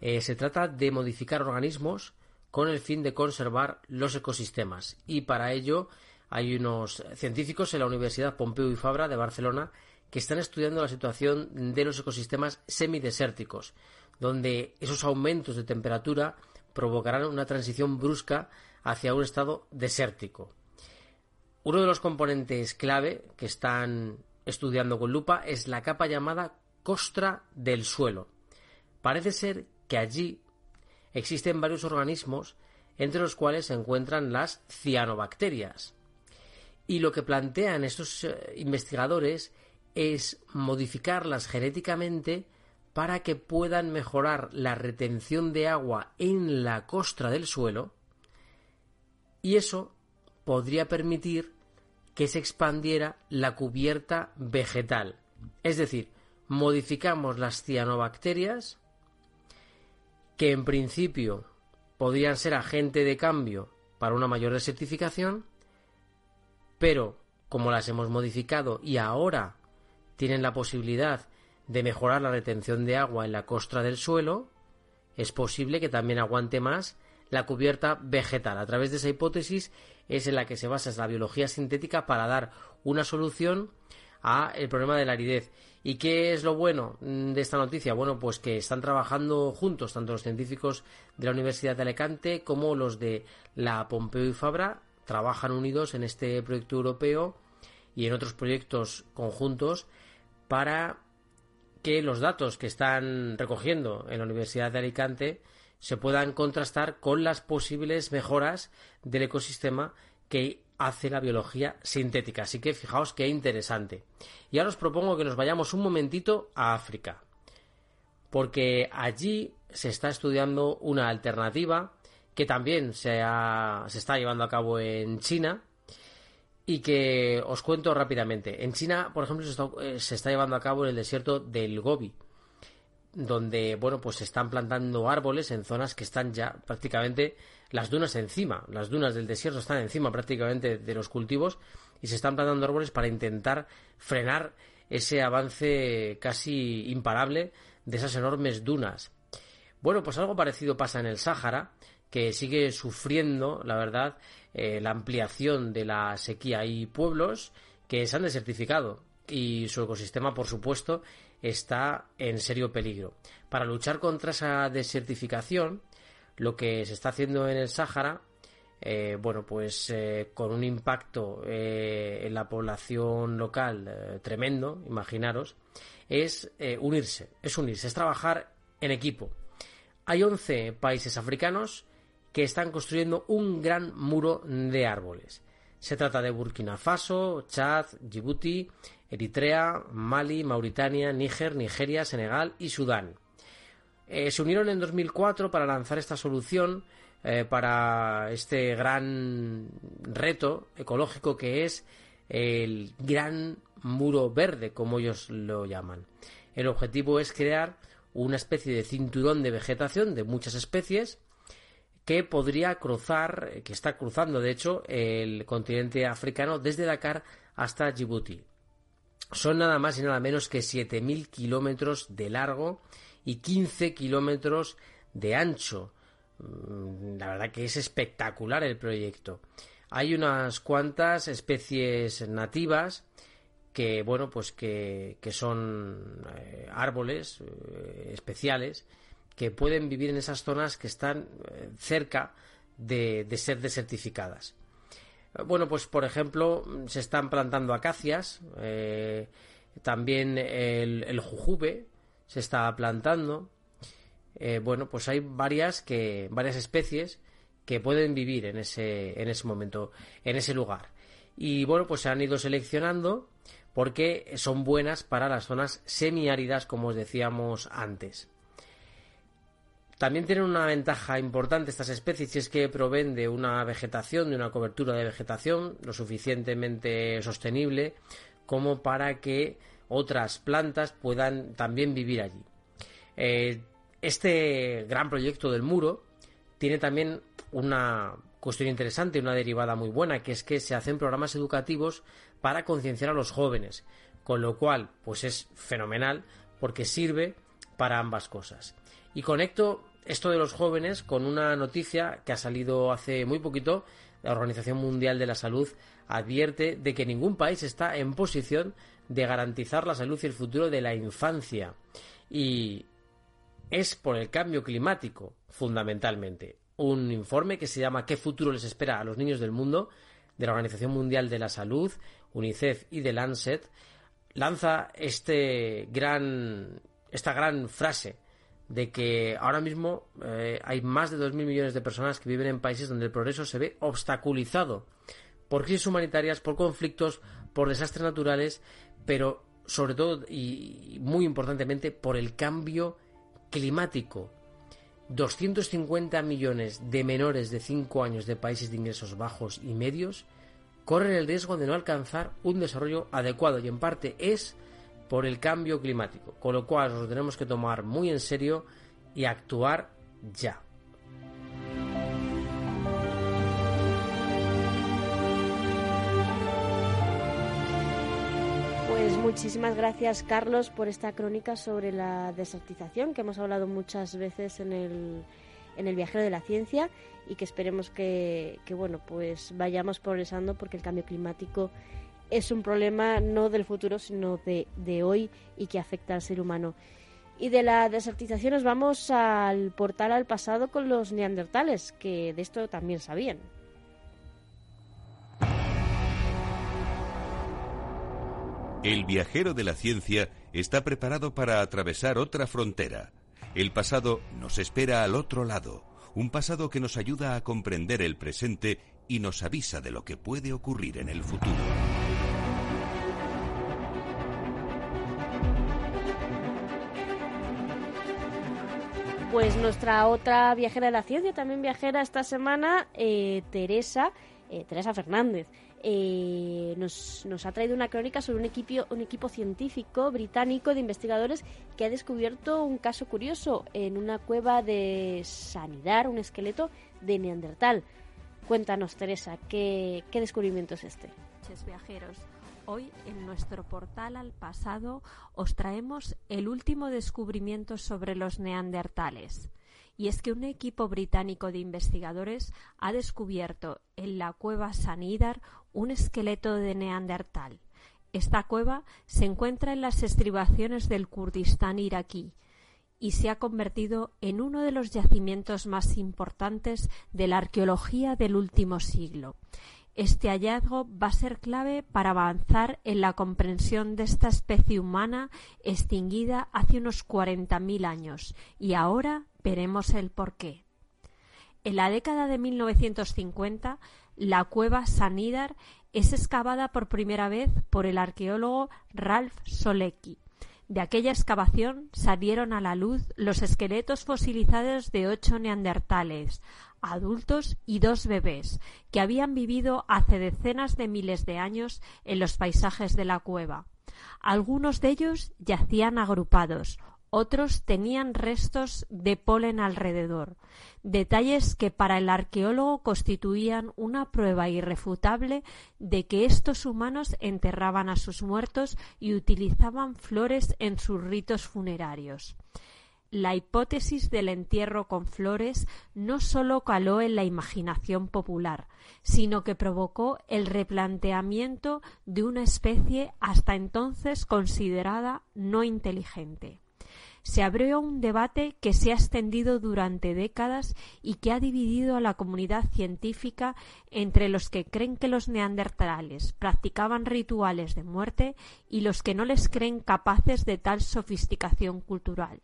se trata de modificar organismos con el fin de conservar los ecosistemas. Y para ello hay unos científicos en la Universidad Pompeu y Fabra de Barcelona que están estudiando la situación de los ecosistemas semidesérticos, donde esos aumentos de temperatura provocarán una transición brusca hacia un estado desértico. Uno de los componentes clave que están estudiando con lupa es la capa llamada costra del suelo. Parece ser que allí existen varios organismos entre los cuales se encuentran las cianobacterias. Y lo que plantean estos eh, investigadores es modificarlas genéticamente para que puedan mejorar la retención de agua en la costra del suelo y eso podría permitir que se expandiera la cubierta vegetal. Es decir, modificamos las cianobacterias que en principio podrían ser agente de cambio para una mayor desertificación, pero como las hemos modificado y ahora tienen la posibilidad de mejorar la retención de agua en la costra del suelo, es posible que también aguante más la cubierta vegetal. A través de esa hipótesis es en la que se basa la biología sintética para dar una solución a el problema de la aridez. ¿Y qué es lo bueno de esta noticia? Bueno, pues que están trabajando juntos tanto los científicos de la Universidad de Alicante como los de la Pompeu y Fabra trabajan unidos en este proyecto europeo y en otros proyectos conjuntos para que los datos que están recogiendo en la Universidad de Alicante se puedan contrastar con las posibles mejoras del ecosistema que hace la biología sintética. Así que fijaos qué interesante. Y ahora os propongo que nos vayamos un momentito a África, porque allí se está estudiando una alternativa que también se, se está llevando a cabo en China y que os cuento rápidamente. En China, por ejemplo, se está, eh, se está llevando a cabo en el desierto del Gobi donde bueno pues se están plantando árboles en zonas que están ya prácticamente las dunas encima las dunas del desierto están encima prácticamente de los cultivos y se están plantando árboles para intentar frenar ese avance casi imparable de esas enormes dunas bueno pues algo parecido pasa en el Sáhara que sigue sufriendo la verdad eh, la ampliación de la sequía hay pueblos que se han desertificado y su ecosistema por supuesto está en serio peligro. Para luchar contra esa desertificación, lo que se está haciendo en el Sáhara, eh, bueno, pues eh, con un impacto eh, en la población local tremendo, imaginaros, es unirse, es unirse, es trabajar en equipo. Hay 11 países africanos que están construyendo un gran muro de árboles. Se trata de Burkina Faso, Chad, Djibouti, Eritrea, Mali, Mauritania, Níger, Nigeria, Senegal y Sudán. Eh, se unieron en 2004 para lanzar esta solución eh, para este gran reto ecológico que es el gran muro verde, como ellos lo llaman. El objetivo es crear una especie de cinturón de vegetación de muchas especies que podría cruzar, que está cruzando de hecho el continente africano desde Dakar hasta Djibouti son nada más y nada menos que 7.000 kilómetros de largo y 15 kilómetros de ancho. Mm, la verdad que es espectacular el proyecto. Hay unas cuantas especies nativas que, bueno, pues que, son eh, árboles eh, especiales que pueden vivir en esas zonas que están eh, cerca de ser desertificadas. Bueno, pues por ejemplo, se están plantando acacias, también el, jujube se está plantando. Eh, bueno, pues hay varias que, varias especies que pueden vivir en ese, en ese momento, en ese lugar. Y bueno, pues se han ido seleccionando porque son buenas para las zonas semiáridas, como os decíamos antes. También tienen una ventaja importante estas especies y es que proveen de una vegetación, de una cobertura de vegetación lo suficientemente sostenible como para que otras plantas puedan también vivir allí. Eh, este gran proyecto del muro tiene también una cuestión interesante, una derivada muy buena, que es que se hacen programas educativos para concienciar a los jóvenes, con lo cual, pues es fenomenal porque sirve para ambas cosas. Y conecto esto de los jóvenes con una noticia que ha salido hace muy poquito. La Organización Mundial de la Salud advierte de que ningún país está en posición de garantizar la salud y el futuro de la infancia. Y es por el cambio climático, fundamentalmente. un informe que se llama ¿Qué futuro les espera a los niños del mundo? de la Organización Mundial de la Salud, UNICEF y de Lancet, lanza este gran, esta gran frase de que ahora mismo eh, hay más de 2.000 millones de personas que viven en países donde el progreso se ve obstaculizado por crisis humanitarias, por conflictos, por desastres naturales, pero sobre todo y muy importantemente por el cambio climático. 250 millones de menores de 5 años de países de ingresos bajos y medios corren el riesgo de no alcanzar un desarrollo adecuado y en parte es por el cambio climático, con lo cual nos lo tenemos que tomar muy en serio y actuar ya. Pues muchísimas gracias, Carlos, por esta crónica sobre la desertización que hemos hablado muchas veces en el, en el viajero de la ciencia y que esperemos que, bueno, pues vayamos progresando porque el cambio climático es un problema no del futuro, sino de, de hoy y que afecta al ser humano. Y de la desertización nos vamos al portal al pasado con los neandertales, que de esto también sabían. El viajero de la ciencia está preparado para atravesar otra frontera. El pasado nos espera al otro lado, un pasado que nos ayuda a comprender el presente y nos avisa de lo que puede ocurrir en el futuro. Pues nuestra otra viajera de la ciencia, también viajera esta semana, eh, Teresa, eh, Teresa Fernández. Eh, nos, ha traído una crónica sobre un equipo, científico británico de investigadores que ha descubierto un caso curioso en una cueva de Sanidar, un esqueleto de Neandertal. Cuéntanos, Teresa, ¿qué, qué descubrimiento es este? viajeros. Hoy en nuestro portal al pasado os traemos el último descubrimiento sobre los neandertales y es que un equipo británico de investigadores ha descubierto en la cueva Sanidar un esqueleto de Neandertal. Esta cueva se encuentra en las estribaciones del Kurdistán iraquí y se ha convertido en uno de los yacimientos más importantes de la arqueología del último siglo. Este hallazgo va a ser clave para avanzar en la comprensión de esta especie humana extinguida hace unos 40.000 años y ahora veremos el porqué. En la década de 1950, la cueva Sanidar es excavada por primera vez por el arqueólogo Ralph Solecki. De aquella excavación salieron a la luz los esqueletos fosilizados de ocho neandertales, adultos y dos bebés, que habían vivido hace decenas de miles de años en los paisajes de la cueva. Algunos de ellos yacían agrupados, otros tenían restos de polen alrededor, detalles que para el arqueólogo constituían una prueba irrefutable de que estos humanos enterraban a sus muertos y utilizaban flores en sus ritos funerarios. La hipótesis del entierro con flores no sólo caló en la imaginación popular, sino que provocó el replanteamiento de una especie hasta entonces considerada no inteligente se abrió un debate que se ha extendido durante décadas y que ha dividido a la comunidad científica entre los que creen que los neandertales practicaban rituales de muerte y los que no les creen capaces de tal sofisticación cultural.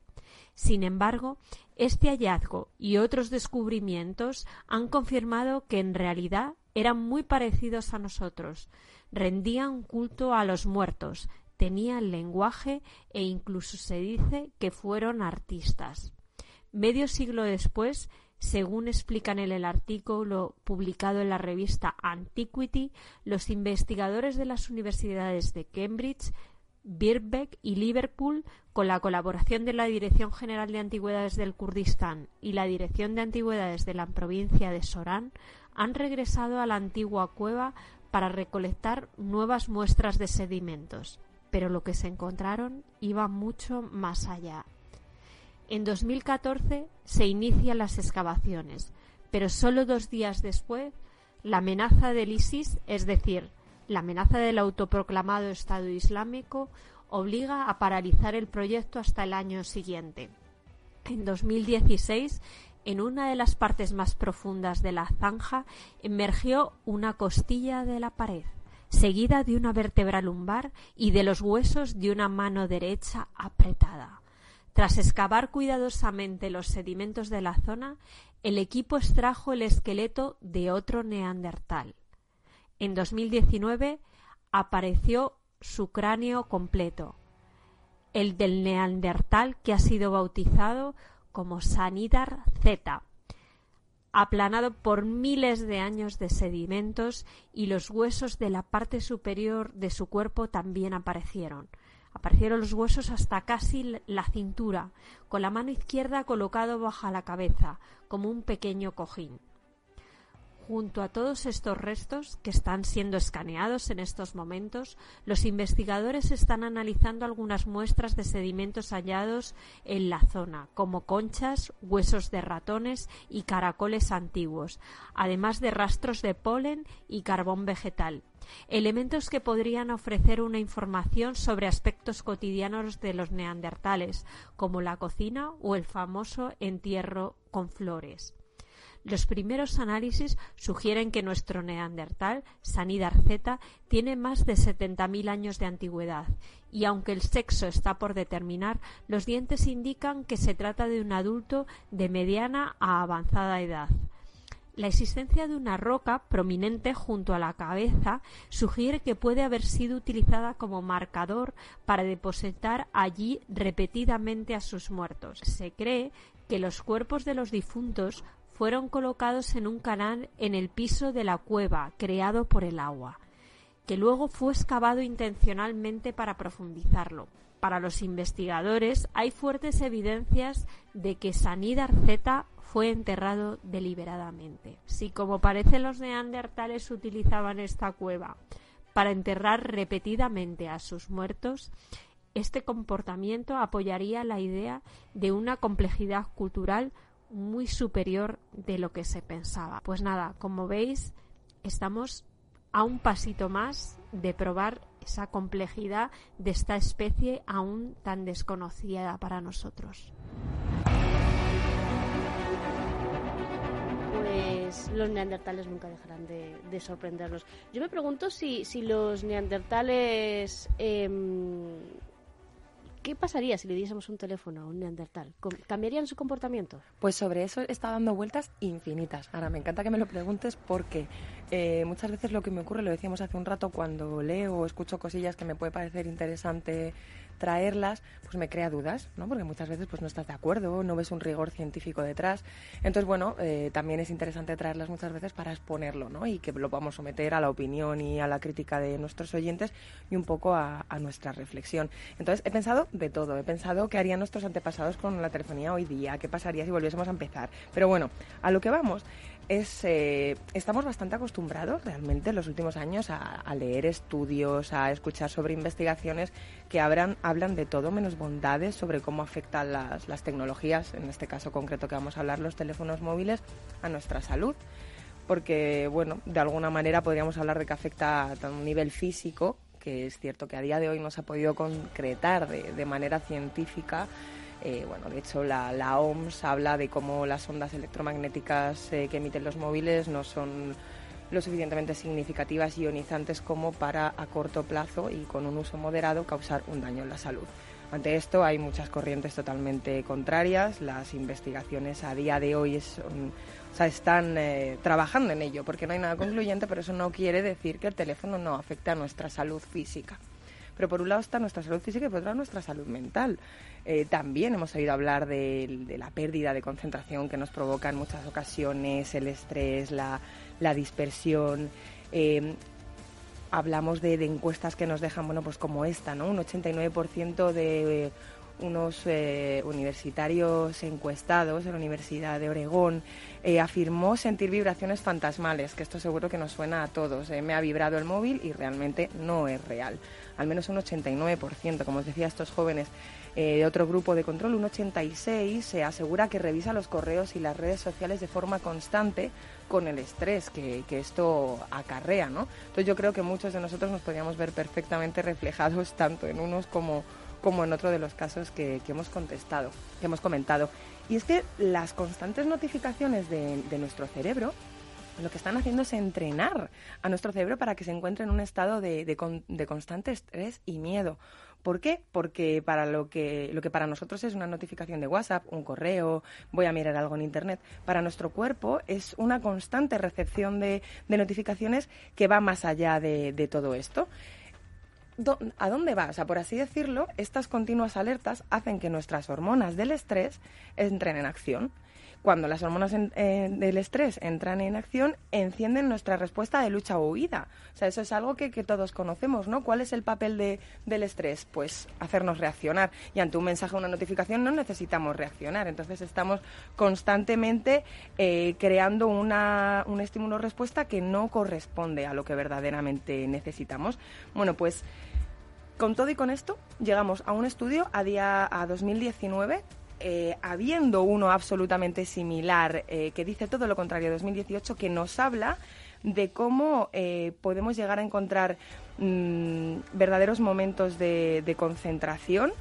Sin embargo, este hallazgo y otros descubrimientos han confirmado que en realidad eran muy parecidos a nosotros, rendían culto a los muertos, tenían lenguaje e incluso se dice que fueron artistas. Medio siglo después, según explican en el artículo publicado en la revista Antiquity, los investigadores de las universidades de Cambridge, Birkbeck y Liverpool, con la colaboración de la Dirección General de Antigüedades del Kurdistán y la Dirección de Antigüedades de la provincia de Során, han regresado a la antigua cueva para recolectar nuevas muestras de sedimentos pero lo que se encontraron iba mucho más allá. En 2014 se inician las excavaciones, pero solo dos días después la amenaza del ISIS, es decir, la amenaza del autoproclamado Estado Islámico, obliga a paralizar el proyecto hasta el año siguiente. En 2016, en una de las partes más profundas de la zanja emergió una costilla de la pared, seguida de una vértebra lumbar y de los huesos de una mano derecha apretada. Tras excavar cuidadosamente los sedimentos de la zona, el equipo extrajo el esqueleto de otro neandertal. En 2019 apareció su cráneo completo, el del neandertal que ha sido bautizado como Sanidar Z, aplanado por miles de años de sedimentos y los huesos de la parte superior de su cuerpo también aparecieron. Aparecieron los huesos hasta casi la cintura, con la mano izquierda colocado bajo la cabeza, como un pequeño cojín. Junto a todos estos restos que están siendo escaneados en estos momentos, los investigadores están analizando algunas muestras de sedimentos hallados en la zona, como conchas, huesos de ratones y caracoles antiguos, además de rastros de polen y carbón vegetal, elementos que podrían ofrecer una información sobre aspectos cotidianos de los neandertales, como la cocina o el famoso entierro con flores. Los primeros análisis sugieren que nuestro neandertal, Sanidar Z, tiene más de 70.000 años de antigüedad y aunque el sexo está por determinar, los dientes indican que se trata de un adulto de mediana a avanzada edad. La existencia de una roca prominente junto a la cabeza sugiere que puede haber sido utilizada como marcador para depositar allí repetidamente a sus muertos. Se cree que los cuerpos de los difuntos fueron colocados en un canal en el piso de la cueva creado por el agua, que luego fue excavado intencionalmente para profundizarlo. Para los investigadores hay fuertes evidencias de que Sanidar Z fue enterrado deliberadamente. Si como parece los neandertales utilizaban esta cueva para enterrar repetidamente a sus muertos, este comportamiento apoyaría la idea de una complejidad cultural muy superior de lo que se pensaba. Pues nada, como veis, estamos a un pasito más de probar esa complejidad de esta especie aún tan desconocida para nosotros. Pues los neandertales nunca dejarán de, sorprendernos. Yo me pregunto si, si los neandertales em, ¿Qué pasaría si le diésemos un teléfono a un neandertal? ¿Cambiarían su comportamiento? Pues sobre eso está dando vueltas infinitas. Ahora, me encanta que me lo preguntes porque eh, muchas veces lo que me ocurre, lo decíamos hace un rato, cuando leo o escucho cosillas que me puede parecer interesante traerlas, pues me crea dudas, ¿no? Porque muchas veces pues no estás de acuerdo, no ves un rigor científico detrás. Entonces, bueno, eh, también es interesante traerlas muchas veces para exponerlo, ¿no? Y que lo podamos someter a la opinión y a la crítica de nuestros oyentes y un poco a, a nuestra reflexión. Entonces, he pensado de todo. He pensado qué harían nuestros antepasados con la telefonía hoy día, qué pasaría si volviésemos a empezar. Pero bueno, a lo que vamos es eh, estamos bastante acostumbrados realmente en los últimos años a, leer estudios, a escuchar sobre investigaciones que hablan, hablan de todo menos bondades sobre cómo afectan las, las tecnologías, en este caso concreto que vamos a hablar, los teléfonos móviles, a nuestra salud. Porque, bueno, de alguna manera podríamos hablar de que afecta a un nivel físico, que es cierto que a día de hoy no se ha podido concretar de, de manera científica eh, bueno, de hecho, la, OMS habla de cómo las ondas electromagnéticas eh, que emiten los móviles no son lo suficientemente significativas y ionizantes como para a corto plazo y con un uso moderado causar un daño en la salud. Ante esto hay muchas corrientes totalmente contrarias. Las investigaciones a día de hoy están eh, trabajando en ello porque no hay nada concluyente, pero eso no quiere decir que el teléfono no afecte a nuestra salud física. Pero por un lado está nuestra salud física y por otro lado nuestra salud mental. Eh, también hemos oído hablar de, la pérdida de concentración que nos provoca en muchas ocasiones, el estrés, la, dispersión. Eh, hablamos de, encuestas que nos dejan, bueno, pues como esta, ¿no? Un 89% de unos eh, universitarios encuestados en la Universidad de Oregón eh, afirmó sentir vibraciones fantasmales, que esto seguro que nos suena a todos. Eh, me ha vibrado el móvil y realmente no es real. Al menos un 89%, como os decía, estos jóvenes de otro grupo de control, un 86% se asegura que revisa los correos y las redes sociales de forma constante con el estrés que, que, esto acarrea, ¿no? Entonces yo creo que muchos de nosotros nos podríamos ver perfectamente reflejados tanto en unos como como en otro de los casos que, hemos contestado, que hemos comentado. Y es que las constantes notificaciones de, nuestro cerebro lo que están haciendo es entrenar a nuestro cerebro para que se encuentre en un estado de, de, constante estrés y miedo. ¿Por qué? Porque para lo que, lo que para nosotros es una notificación de WhatsApp, un correo, voy a mirar algo en Internet, para nuestro cuerpo es una constante recepción de, notificaciones que va más allá de, de todo esto. ¿A dónde va? O sea, por así decirlo, estas continuas alertas hacen que nuestras hormonas del estrés entren en acción cuando las hormonas del estrés entran en acción, encienden nuestra respuesta de lucha o huida. O sea, eso es algo que, todos conocemos, ¿no? ¿Cuál es el papel de, del estrés? Pues hacernos reaccionar. Y ante un mensaje o una notificación no necesitamos reaccionar. Entonces estamos constantemente eh, creando una, un estímulo-respuesta que no corresponde a lo que verdaderamente necesitamos. Bueno, pues... Con todo y con esto, llegamos a un estudio a día a 2019 eh, habiendo uno absolutamente similar eh, que dice todo lo contrario, 2018, que nos habla de cómo eh, podemos llegar a encontrar mm, verdaderos momentos de, concentración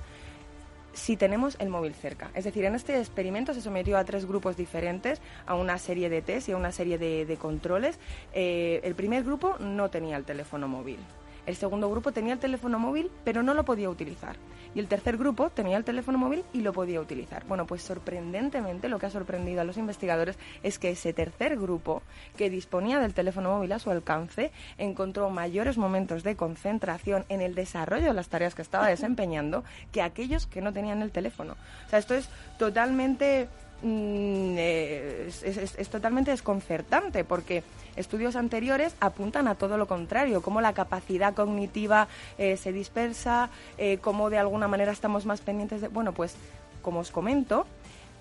si tenemos el móvil cerca. Es decir, en este experimento se sometió a tres grupos diferentes, a una serie de test y a una serie de controles. el primer grupo no tenía el teléfono móvil. El segundo grupo tenía el teléfono móvil, pero no lo podía utilizar. Y el tercer grupo tenía el teléfono móvil y lo podía utilizar. Bueno, pues sorprendentemente lo que ha sorprendido a los investigadores es que ese tercer grupo, que disponía del teléfono móvil a su alcance, encontró mayores momentos de concentración en el desarrollo de las tareas que estaba desempeñando que aquellos que no tenían el teléfono. O sea, esto es totalmente Mm, es, totalmente desconcertante porque estudios anteriores apuntan a todo lo contrario, cómo la capacidad cognitiva eh, se dispersa, eh, cómo de alguna manera estamos más pendientes de... Bueno, pues como os comento,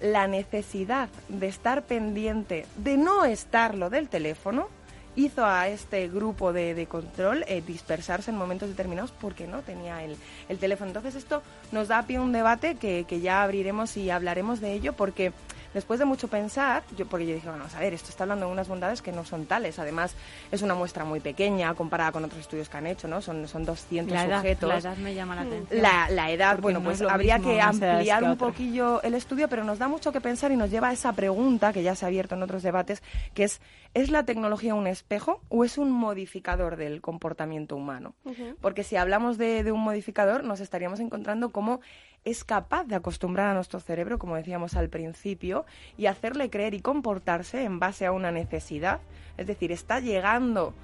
la necesidad de estar pendiente de no estarlo del teléfono hizo a este grupo de, control dispersarse en momentos determinados porque no tenía el, el, teléfono. Entonces esto nos da pie a un debate que, que ya abriremos y hablaremos de ello porque después de mucho pensar, yo porque yo dije, vamos a ver, esto está hablando de unas bondades que no son tales. Además, es una muestra muy pequeña comparada con otros estudios que han hecho, ¿no? Son, son 200 sujetos. La edad me llama la atención. La, edad, bueno, pues habría que ampliar un poquillo el estudio, pero nos da mucho que pensar y nos lleva a esa pregunta que ya se ha abierto en otros debates, que es, ¿es la tecnología un espejo o es un modificador del comportamiento humano? Porque si hablamos de, de un modificador, nos estaríamos encontrando como es capaz de acostumbrar a nuestro cerebro, como decíamos al principio, y hacerle creer y comportarse en base a una necesidad. Es decir, está llegando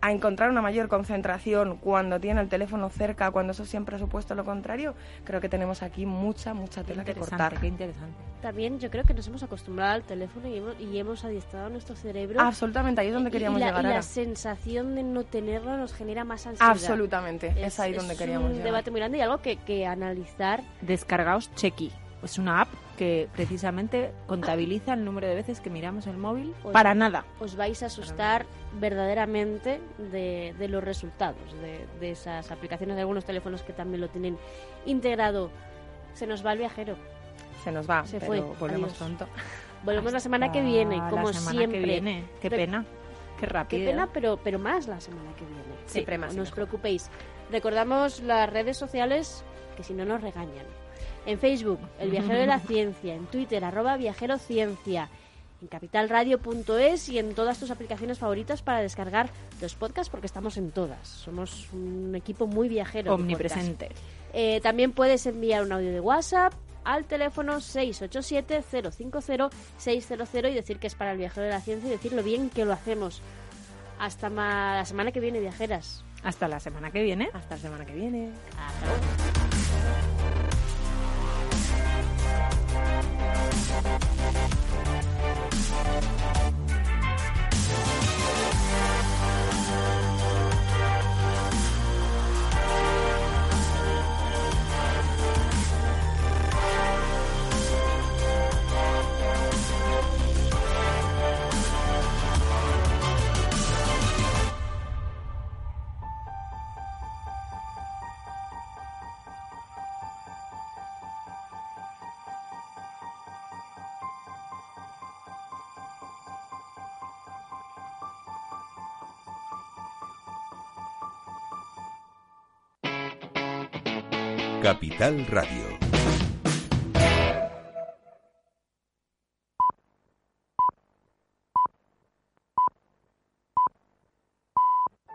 a encontrar una mayor concentración cuando tiene el teléfono cerca, cuando eso siempre ha supuesto lo contrario, creo que tenemos aquí mucha, mucha tela que cortar. Qué interesante. También yo creo que nos hemos acostumbrado al teléfono y hemos, y hemos adiestrado nuestro cerebro. Absolutamente, ahí es donde queríamos llegar. Y la sensación de no tenerlo nos genera más ansiedad. Absolutamente, es, ahí donde queríamos llegar. Es un debate muy grande y algo que, que analizar. Descargaos Checky es una app que precisamente contabiliza el número de veces que miramos el móvil para nada. Os vais a asustar verdaderamente de, los resultados de, esas aplicaciones de algunos teléfonos que también lo tienen integrado. Se nos va el viajero. Se nos va, se fue. Volvemos pronto. Volvemos la semana que viene, como siempre. viene. Qué pena. Qué rápido. Qué pena, pero, pero más la semana que viene. Siempre más. No os preocupéis. Recordamos las redes sociales que si no nos regañan. En Facebook, El Viajero de la Ciencia. En Twitter, arroba Viajero Ciencia. En capitalradio.es y en todas tus aplicaciones favoritas para descargar los podcasts, porque estamos en todas. Somos un equipo muy viajero. Omnipresente. Eh, también puedes enviar un audio de WhatsApp al teléfono 687-050-600 y decir que es para el viajero de la ciencia y decirlo bien que lo hacemos. Hasta la semana que viene, viajeras. Hasta la semana que viene. Hasta la semana que viene. We'll Radio.